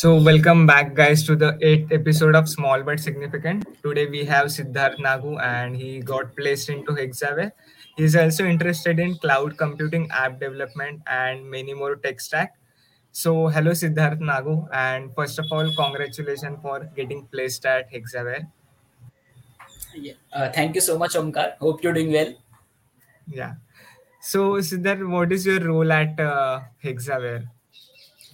So, welcome back, guys, to the eighth episode of Small but Significant. Today, we have Siddharth Nagu, and he got placed into Hexaware. He's also interested in cloud computing, app development, and many more tech stack. So, hello, Siddharth Nagu, and first of all, congratulations for getting placed at Hexaware. Yeah. Uh, thank you so much, Omkar. Hope you're doing well. Yeah. So, Siddharth, what is your role at uh, Hexaware?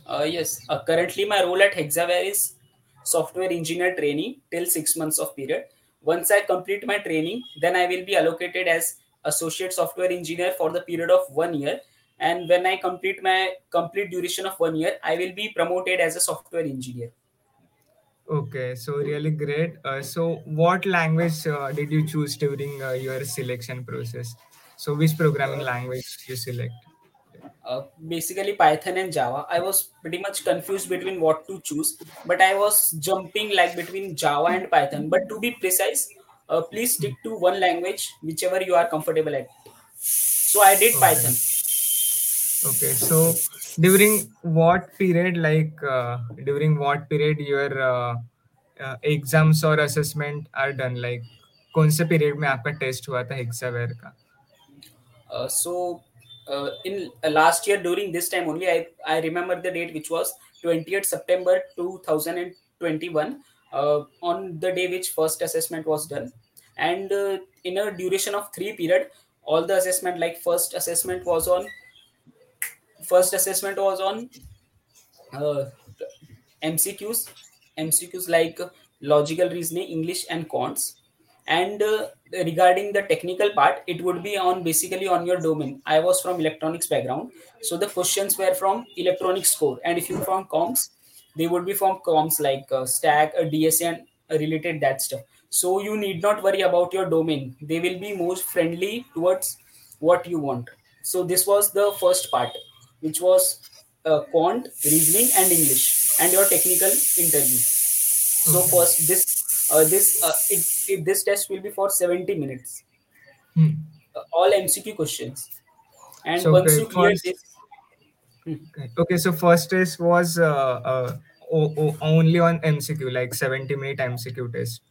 Uh, yes, uh, currently my role at Hexaware is software engineer trainee till six months of period. Once I complete my training, then I will be allocated as associate software engineer for the period of one year. And when I complete my complete duration of one year, I will be promoted as a software engineer. Okay, so really great. Uh, so, what language uh, did you choose during uh, your selection process? So, which programming language you select? Uh, basically Python and Java. I was pretty much confused between what to choose, but I was jumping like between Java and Python. But to be precise, uh, please stick to one language, whichever you are comfortable at. So I did Okay. Python. Okay, so during what period, like uh, during what period your uh, uh, exams or assessment are done? Like कौन से period में आपका test हुआ था Hexaware का? Uh, so uh, in uh, last year during this time only, I I remember the date which was 20th September 2021. Uh, on the day which first assessment was done, and uh, in a duration of three period, all the assessment like first assessment was on first assessment was on uh, MCQs, MCQs like logical reasoning, English, and quants. And uh, regarding the technical part, it would be on basically on your domain. I was from electronics background, so the questions were from electronics core. And if you from comms, they would be from comms like uh, stack, uh, DSA, and uh, related that stuff. So you need not worry about your domain. They will be most friendly towards what you want. So this was the first part, which was uh, quant, reasoning, and English, and your technical interview. So Okay. first, this uh, this uh, it, it, this test will be for 70 minutes, Hmm. uh, all MCQ questions. And So once you clear this, Hmm. okay, so first test was uh, uh, only on MCQ, like 70 minute MCQ test.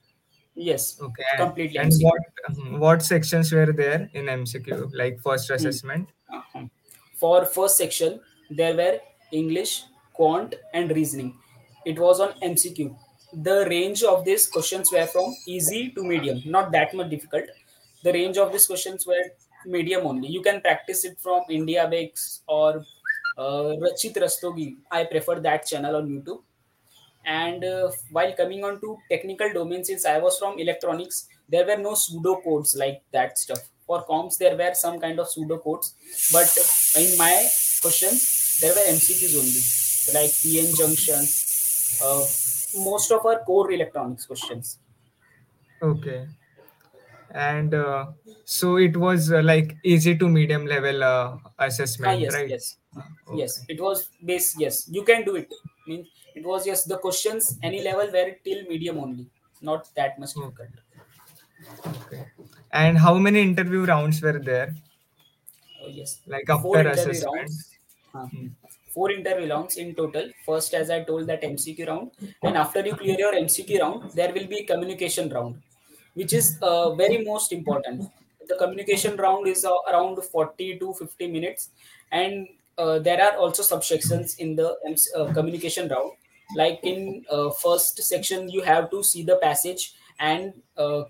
yes, Okay, completely and MCQ. what um, what sections were there in MCQ? Like first Hmm. assessment. Uh-huh. For first section, there were English, quant, and reasoning. It was on MCQ. The range of these questions were from easy to medium, not that much difficult. The range of these questions were medium only. You can practice it from IndiaBix or uh, Rachit Rastogi. I prefer that channel on YouTube. And uh, while coming on to technical domain, since I was from electronics, there were no pseudo codes like that stuff. For comms, there were some kind of pseudo codes, but in my questions, there were MCQs only, like PN junction, uh, most of our core electronics questions. Okay. And uh, so it was uh, like easy to medium level uh, Ah, assessment, yes, right? yes, Uh, yes. It was base. Yes, you can do it. I mean, it was yes. The questions any level were till medium only, not that much Okay. difficult. Okay. And how many interview rounds were there? Oh, yes. Like Four after interview assessment? rounds. Uh, Hmm. Four interview rounds in total. First, as I told, that MCQ round, and after you clear your MCQ round, there will be communication round, which is uh, very most important. The communication round is uh, around 40 to 50 minutes, and uh, there are also subsections in the uh, communication round. Like in uh, first section, you have to see the passage and uh,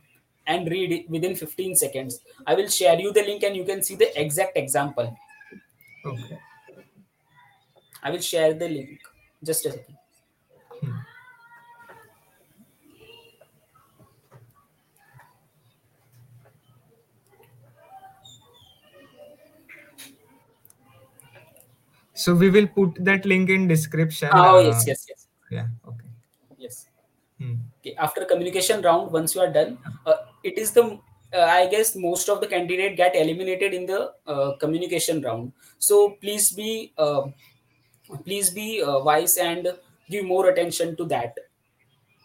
and read it within 15 seconds. I will share you the link, and you can see the exact example. Okay. I will share the link. Just a second. Hmm. So we will put that link in description. Oh Uh, yes, yes, yes, yeah. Okay. yes. Hmm. Okay. After communication round, once you are done, uh, it is the uh, I guess most of the candidate get eliminated in the uh, communication round. So please be uh, please be uh, wise and give more attention to that.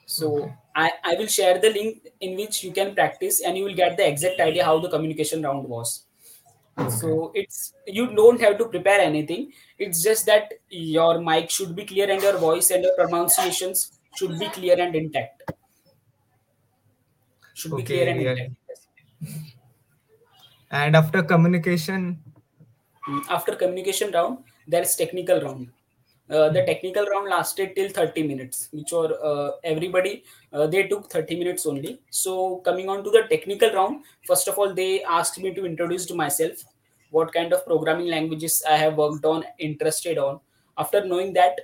So Okay. I, I will share the link in which you can practice and you will get the exact idea how the communication round was. Okay. So it's you don't have to prepare anything. It's just that your mic should be clear and your voice and your pronunciations should be clear and intact. Should be clear Okay, and intact. And after communication, Mm, After communication round, there is technical round. Uh, the technical round lasted till 30 minutes, which were uh, everybody uh, they took 30 minutes only. So coming on to the technical round, first of all, they asked me to introduce to myself what kind of programming languages I have worked on, interested on. After knowing that,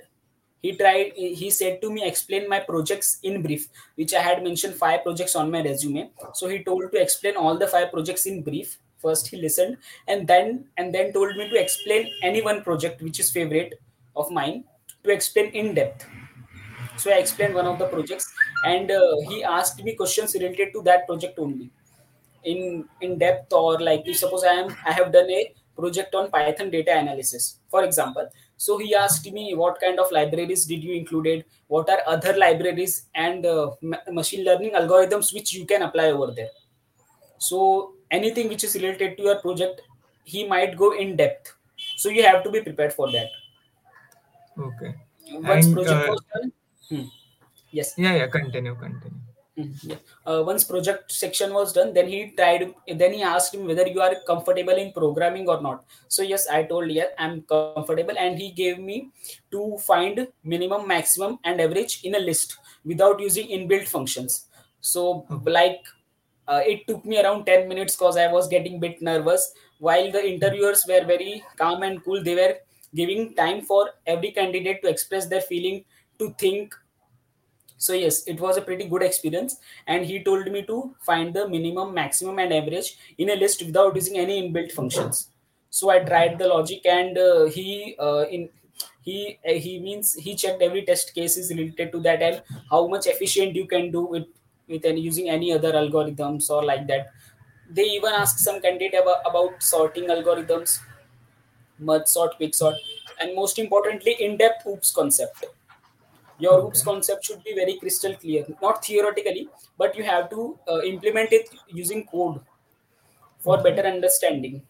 he tried he said to me explain my projects in brief which i had mentioned five projects on my resume so he told to explain all the five projects in brief first he listened and then and then told me to explain any one project which is favorite of mine to explain in depth. So i explained one of the projects and uh, he asked me questions related to that project only. In in depth or like if suppose i am i have done a project on python data analysis for example. So he asked me what kind of libraries did you included what are other libraries and uh, ma- machine learning algorithms which you can apply over there so anything which is related to your project he might go in depth so you have to be prepared for that okay. once And project uh, was done hmm, yes yeah, yeah, continue, continue. Mm, Yeah. Uh, once project section was done, then he tried. Then he asked me whether you are comfortable in programming or not. So yes, I told yes, I'm comfortable, and he gave me to find minimum, maximum, and average in a list without using inbuilt functions. So Okay. like, uh, it took me around ten minutes because I was getting bit nervous. While the interviewers were very calm and cool, they were giving time for every candidate to express their feeling, to think, so yes it was a pretty good experience. And he told me to find the minimum maximum and average in a list without using any inbuilt functions. So i tried the logic and uh, he uh, in he uh, he means he checked every test cases related to that and how much efficient you can do with with any using any other algorithms or like that. They even ask some candidate about, about sorting algorithms merge sort quick sort and most importantly in-depth oops concept. Your oops Okay. concept should be very crystal clear. Not theoretically but you have to uh, implement it using code for Okay. better understanding.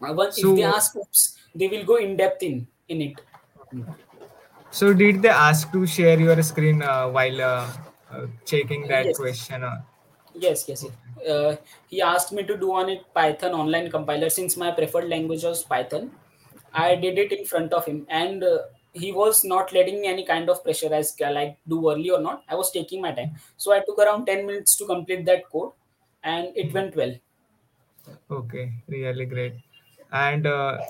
Uh, one, if they ask oops they will go in depth in in it. So did they ask to share your screen uh, while uh, checking that yes question? Uh, yes yes, yes. Uh, he asked me to do on it python online compiler since my preferred language was python i did it in front of him and uh, he was not letting me any kind of pressure as like do early or not i was taking my time so i took around 10 minutes to complete that code and it went well Okay, really great. And uh,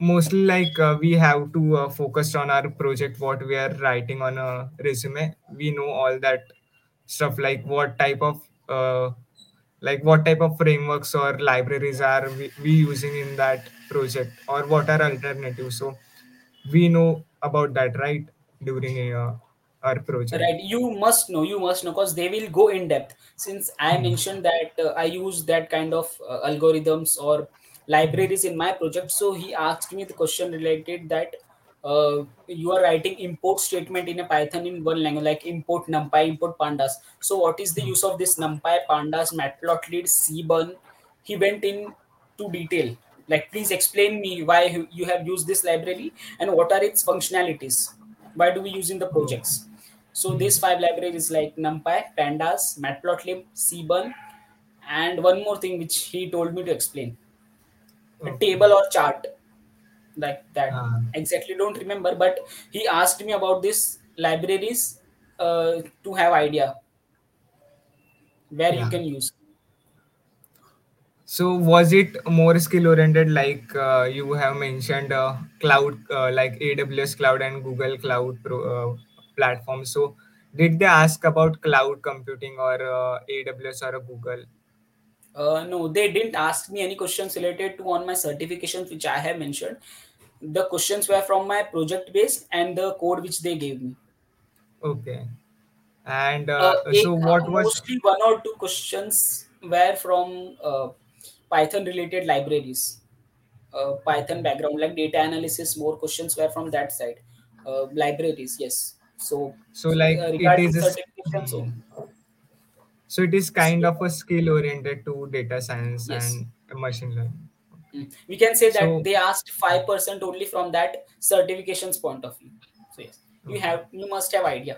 mostly like uh, we have to uh, focus on our project, what we are writing on a resume. We know all that stuff, like what type of uh, like what type of frameworks or libraries are we, we using in that project, or what are alternatives. So we know about that, right? During uh, our project. Right, you must know, you must know, because they will go in depth. Since I Hmm. mentioned that uh, I use that kind of uh, algorithms or libraries in my project, so he asked me the question related that uh, you are writing import statement in a Python in one language, like import NumPy, import pandas. So what is the use of this NumPy, pandas, matplotlib, seaborn? He went in to detail. Like, please explain me why you have used this library and what are its functionalities. Why do we use in the projects? So these five libraries like NumPy, Pandas, Matplotlib, Seaborn, and one more thing which he told me to explain: a table or chart like that. Ah, Exactly, don't remember, but he asked me about this libraries uh, to have idea where you can use. So was it more skill oriented like uh, you have mentioned uh, cloud uh, like AWS cloud and Google cloud pro, uh, platform. So did they ask about cloud computing or uh, AWS or a Google? Uh, no, they didn't ask me any questions related to on my certifications which I have mentioned. The questions were from my project based and the code which they gave me. Okay. And Uh, uh, so what uh, was mostly one or two questions were from uh, Python related libraries, uh, Python background, like data analysis. More questions were from that side, uh, libraries. Yes. So So like it is a so so it is kind of a skill oriented to data science yes, and machine learning. Mm. We can say that So, they asked five percent only from that certifications point of view. So yes, you okay. have you must have idea.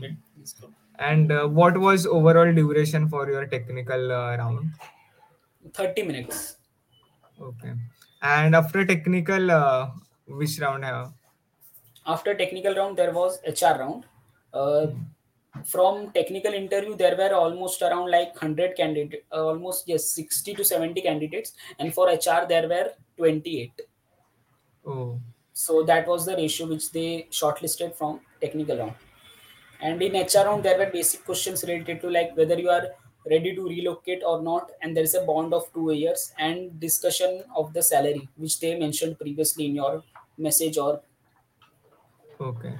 Good. And uh, what was overall duration for your technical uh, round? Thirty minutes. Okay. And after technical, uh, which round have? After technical round, there was HR round. Uh, Hmm. From technical interview, there were almost around like hundred candidate, uh, almost yes, sixty to seventy candidates, and for HR there were twenty eight. Oh, So that was the ratio which they shortlisted from technical round. And in HR round, there were basic questions related to like whether you are ready to relocate or not, and there is a bond of two years and discussion of the salary, which they mentioned previously in your message or okay.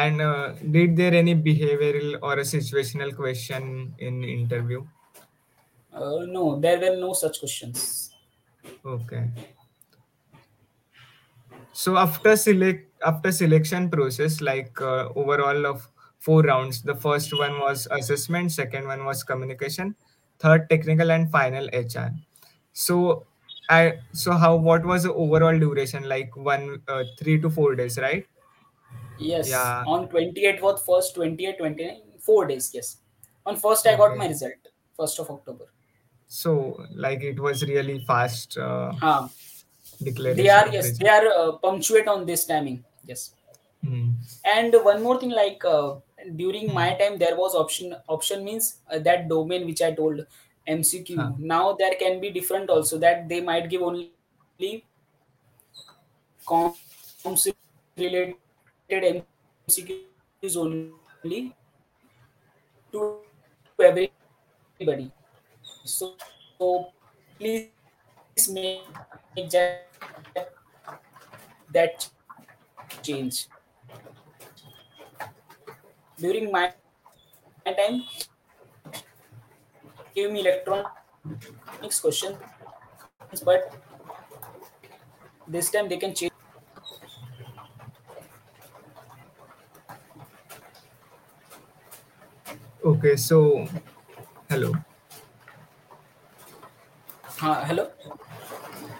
And uh, did there any behavioral or a situational question in interview? uh, no, there were no such questions. Okay. So after select after selection process, like uh, overall of four rounds, the first one was assessment, second one was communication, third technical, and final HR. So I so how what was the overall duration? Like one uh, three to four days, right? Yes, Yeah. on 28th was first 28, 29, four days. Yes, on first I got my result, first of October. So like it was really fast uh, they declaration are of yes, they result. are uh, punctuate on this timing. Yes. Hmm. and one more thing like uh, during Hmm. my time there was option option means uh, that domain which i told mcq Huh. now there can be different also that they might give only comms related mcqs only to everybody. So please make that change. During my time give me electronics question, but this time they can change Okay. So hello. uh, hello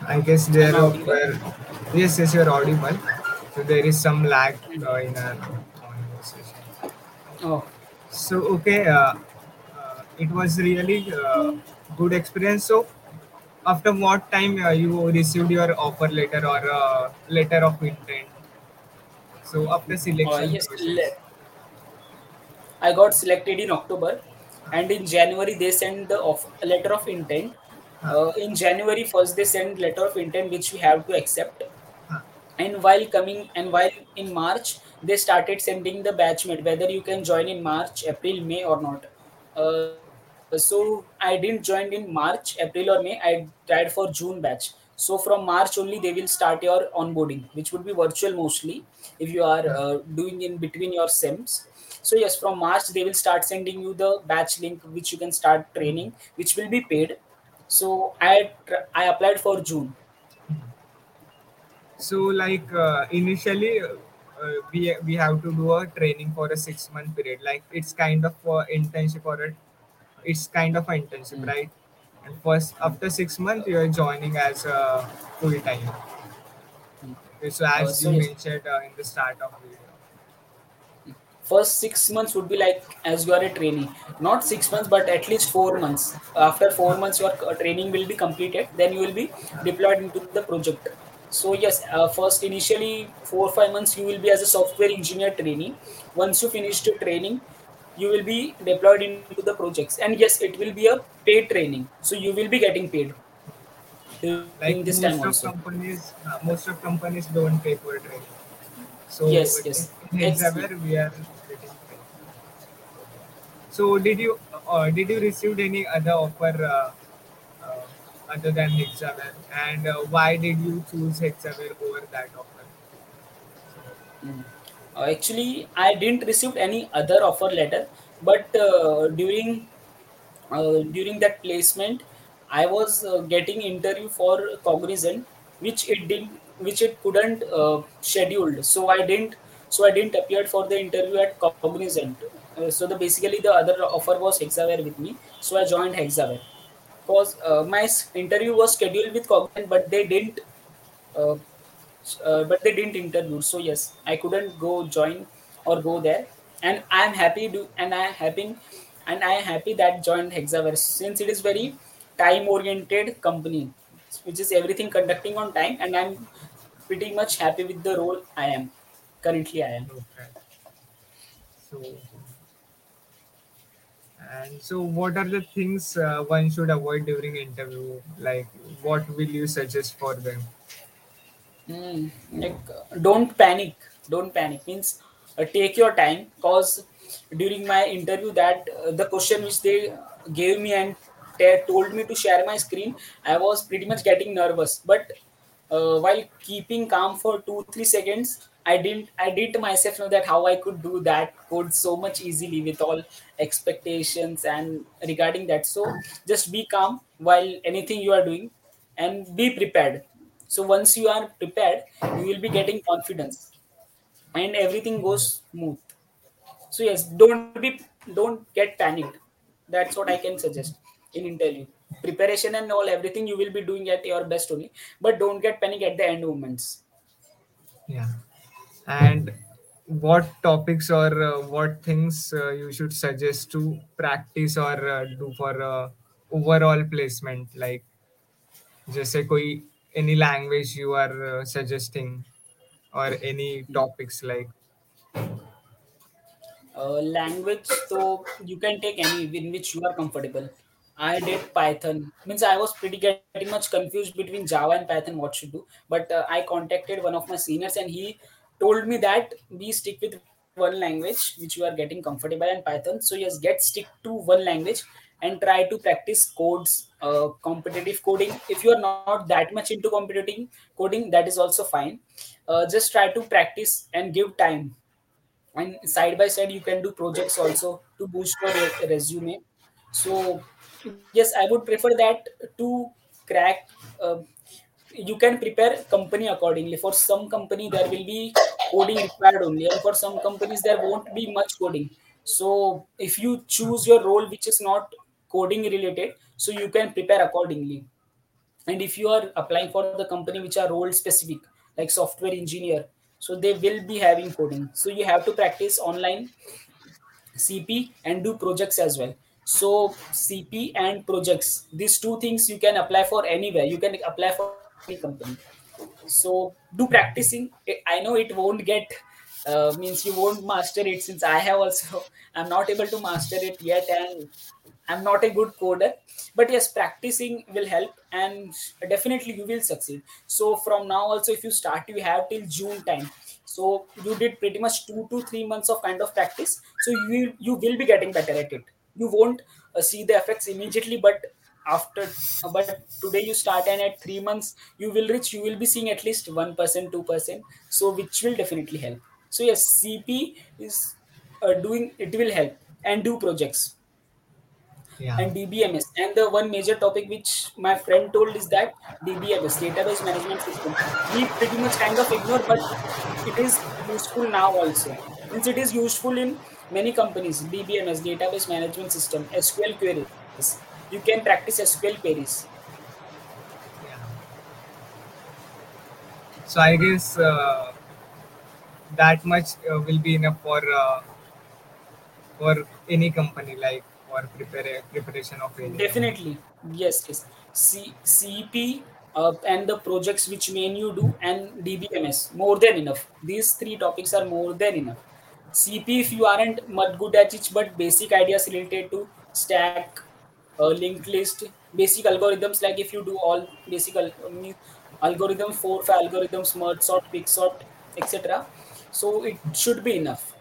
I guess there were yes, yes, you're audible. So there is some lag uh, in our conversation. oh So okay, uh, uh, it was really uh, good experience. So after what time uh, you received your offer letter or uh, letter of intent? So after selection yes. I got selected in October, and in January they sent the off- letter of intent. Uh, in January first they send letter of intent which we have to accept. And while coming and while in March they started sending the batchmate whether you can join in March, April, May or not. Uh, so I didn't join in March, April or May. I tried for June batch. So from March only they will start your onboarding, which would be virtual mostly if you are uh, doing in between your SIMs. So yes, from March they will start sending you the batch link which you can start training, which will be paid. So I I applied for June. So like uh, initially uh, uh, we we have to do a training for a six month period. Like it's kind of a internship or a it's kind of an internship, Mm, right? And first after six months you are joining as a full time. mm. So Uh, as so you yes, mentioned uh, in the start of video. First six months would be like as you are a trainee, not six months, but at least four months. After four months, your uh, training will be completed. Then you will be deployed into the project. So yes, uh, first initially four or five months you will be as a software engineer trainee. Once you finish the training, you will be deployed into the projects. And yes, it will be a paid training. So you will be getting paid during this Like time most also. companies, uh, most of companies don't pay for training. So Yes, yes. in Hexaware we are getting paid. So did you uh, did you received any other offer uh, uh, other than Hexaware, and uh, why did you choose Hexaware over that offer? Mm. Actually, I didn't receive any other offer letter, but uh, during uh, during that placement, I was uh, getting interview for Cognizant, which it didn't, which it couldn't uh, scheduled. So I didn't, so I didn't appear for the interview at Cognizant. Uh, so the basically the other offer was Hexaware with me, so I joined Hexaware. because uh, my interview was scheduled with Cognizant, but they didn't. Uh, uh, but they didn't interview. So yes, I couldn't go join or go there, and I'm happy to and I am happy and I am happy that joined hexaware since it is very time oriented company, which is everything conducting on time, and I'm pretty much happy with the role I am currently. I am. Okay. So, and so, what are the things uh, one should avoid during interview? Like, what will you suggest for them? Mm, like don't panic don't panic means uh, take your time cause during my interview that uh, the question which they gave me and te- told me to share my screen i was pretty much getting nervous but uh, while keeping calm for 2 3 seconds i didn't i did myself know that how i could do that code so much easily with all expectations and regarding that. So just be calm while anything you are doing and be prepared. So once you are prepared you will be getting confidence and everything goes smooth. So yes don't be don't get panicked. That's what i can suggest in interview preparation and all everything you will be doing at your best only. But don't get panic at the end moments. Yeah. And what topics or uh, what things uh, you should suggest to practice or uh, do for uh, overall placement? Like just koi any language you are uh, suggesting or any topics like? Uh, language so you can take any in which you are comfortable i did python. Means i was pretty much confused between java and python what should do. But uh, i contacted one of my seniors and he told me that we stick with one language which you are getting comfortable in python. So yes get stick to one language and try to practice codes uh, competitive coding. If you are not that much into competitive coding that is also fine. Uh, just try to practice and give time. And side by side you can do projects also to boost your resume. So yes i would prefer that to crack uh, you can prepare company accordingly. For some company there will be coding required only and for some companies there won't be much coding. So if you choose your role which is not coding related so you can prepare accordingly. And if you are applying for the company which are role specific like software engineer so they will be having coding. So you have to practice online cp and do projects as well so cp and projects these two things you can apply for anywhere. You can apply for any company. So do practicing. I know it won't get uh, means you won't master it since i have also. I'm not able to master it yet and i'm not a good coder. But yes practicing will help and definitely you will succeed. So from now also if you start you have till june time. So you did pretty much two to three months of kind of practice. So you you will be getting better at it you won't uh, see the effects immediately but after uh, but today you start and at three months you will reach you will be seeing at least 1% 2% so which will definitely help. So yes cp is uh, doing it will help. And do projects. Yeah. And dbms and the one major topic which my friend told is that dbms database management system. We pretty much kind of ignore but it is useful now also. Since it is useful in many companies dbms database management system sql queries you can practice sql queries yeah so i guess uh, that much uh, will be enough for uh, for any company like for prepare preparation of any Definitely, yes, yes. C- CP uh, and the projects which main you do and DBMS more than enough. These three topics are more than enough. CP if you aren't much good at it, but basic ideas related to stack, uh, linked list, basic algorithms like if you do all basic al- um, algorithm four five algorithms, merge sort, pick sort, etc. So it should be enough.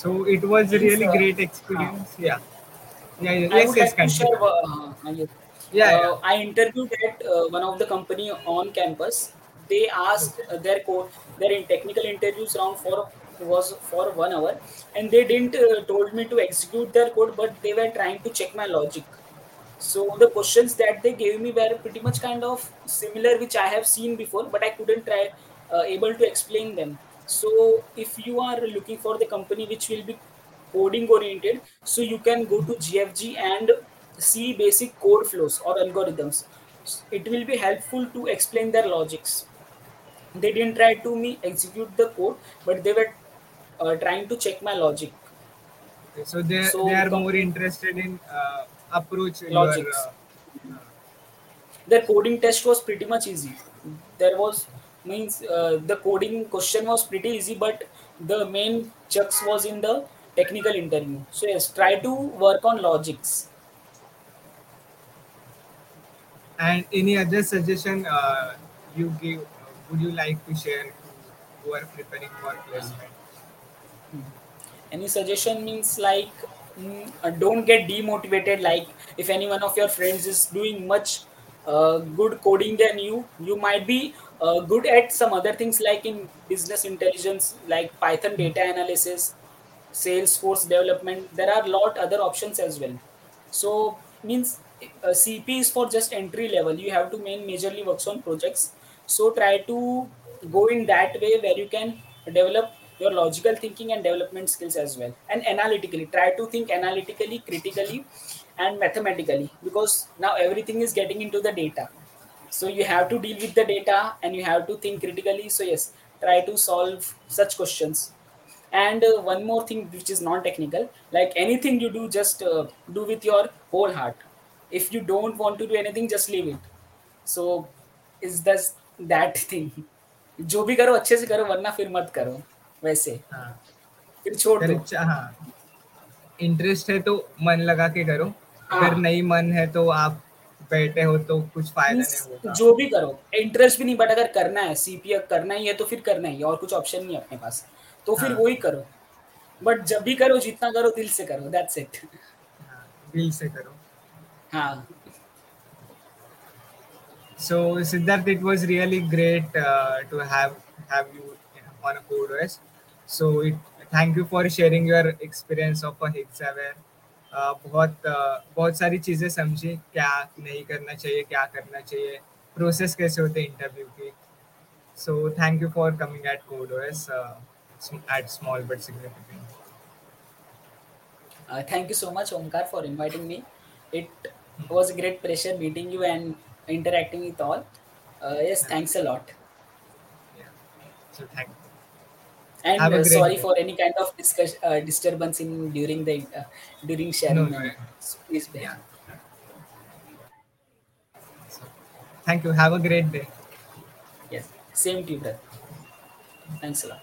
so it was really uh, great uh, experience yeah yeah yeah. I yes yes like to share. Uh, uh, yes. yeah yeah uh, I interviewed at uh, one of the company on campus. They asked their code, their in technical interviews round for was for one hour, and they didn't uh, told me to execute their code, but they were trying to check my logic. So the questions that they gave me were pretty much kind of similar, which I have seen before, but I couldn't try uh, able to explain them. So if you are looking for the company which will be coding oriented so you can go to gfg and see basic code flows or algorithms it will be helpful to explain their logics they didn't try to me execute the code but they were uh, trying to check my logic. Okay, so they So, they are more interested in uh, approach your Logics. uh, the coding test was pretty much easy. There was means uh, the coding question was pretty easy but the main chucks was in the technical interview. So yes try to work on logics. And any other suggestion uh, you give would you like to share to who are preparing for placement? Any suggestion means like mm, uh, don't get demotivated like if any one of your friends is doing much uh, good coding than you you might be uh, good at some other things like in business intelligence like python data analysis salesforce development. There are a lot other options as well. So means uh, cp is for just entry level. You have to main majorly works on projects so try to go in that way where you can develop your logical thinking and development skills as well. And analytically try to think analytically critically and mathematically because now everything is getting into the data. So you have to deal with the data and you have to think critically. So yes try to solve such questions. And uh, one more thing which is non-technical like anything you do just uh, do with your whole heart. If you don't want to do anything just leave it. So is this that thing. जो भी करो अच्छे से करो वरना फिर मत करो वैसे। हाँ। फिर छोड़ दो। हाँ। इंटरेस्ट है तो मन लगा के करो। हाँ। अगर नहीं मन है तो आप बैठे हो तो कुछ फ़ायदा नहीं होगा। जो भी करो इंटरेस्ट भी नहीं बट अगर करना है सीपीए करना ही है तो फिर करना ही है और कुछ ऑप्शन नहीं है अपने पास। तो फिर हाँ। वही करो। बट जब भी करो जितना करो दिल से करो दैट्स इट हाँ, दिल से करो। हाँ। So Siddharth, it was really great uh, to have have you on a CodeOS. So it, thank you for sharing your experience of a Hexaware. Uh, बहुत uh, बहुत सारी चीज़ें समझी क्या नहीं करना चाहिए क्या करना चाहिए प्रोसेस कैसे होते इंटरव्यू की so thank you for coming eight CodeOS uh, at small but significant. Uh, thank you so much, Omkar, for inviting me. It was a great pleasure meeting you and interacting with all. Uh, yes, thanks a lot. Yeah. So thank you. And uh, sorry day. for any kind of discuss, uh, disturbance in during the uh, during sharing. No, no, and- yeah. Please bear. Yeah. So, thank you. Have a great day. Yes, same to you, brother. Thanks a lot.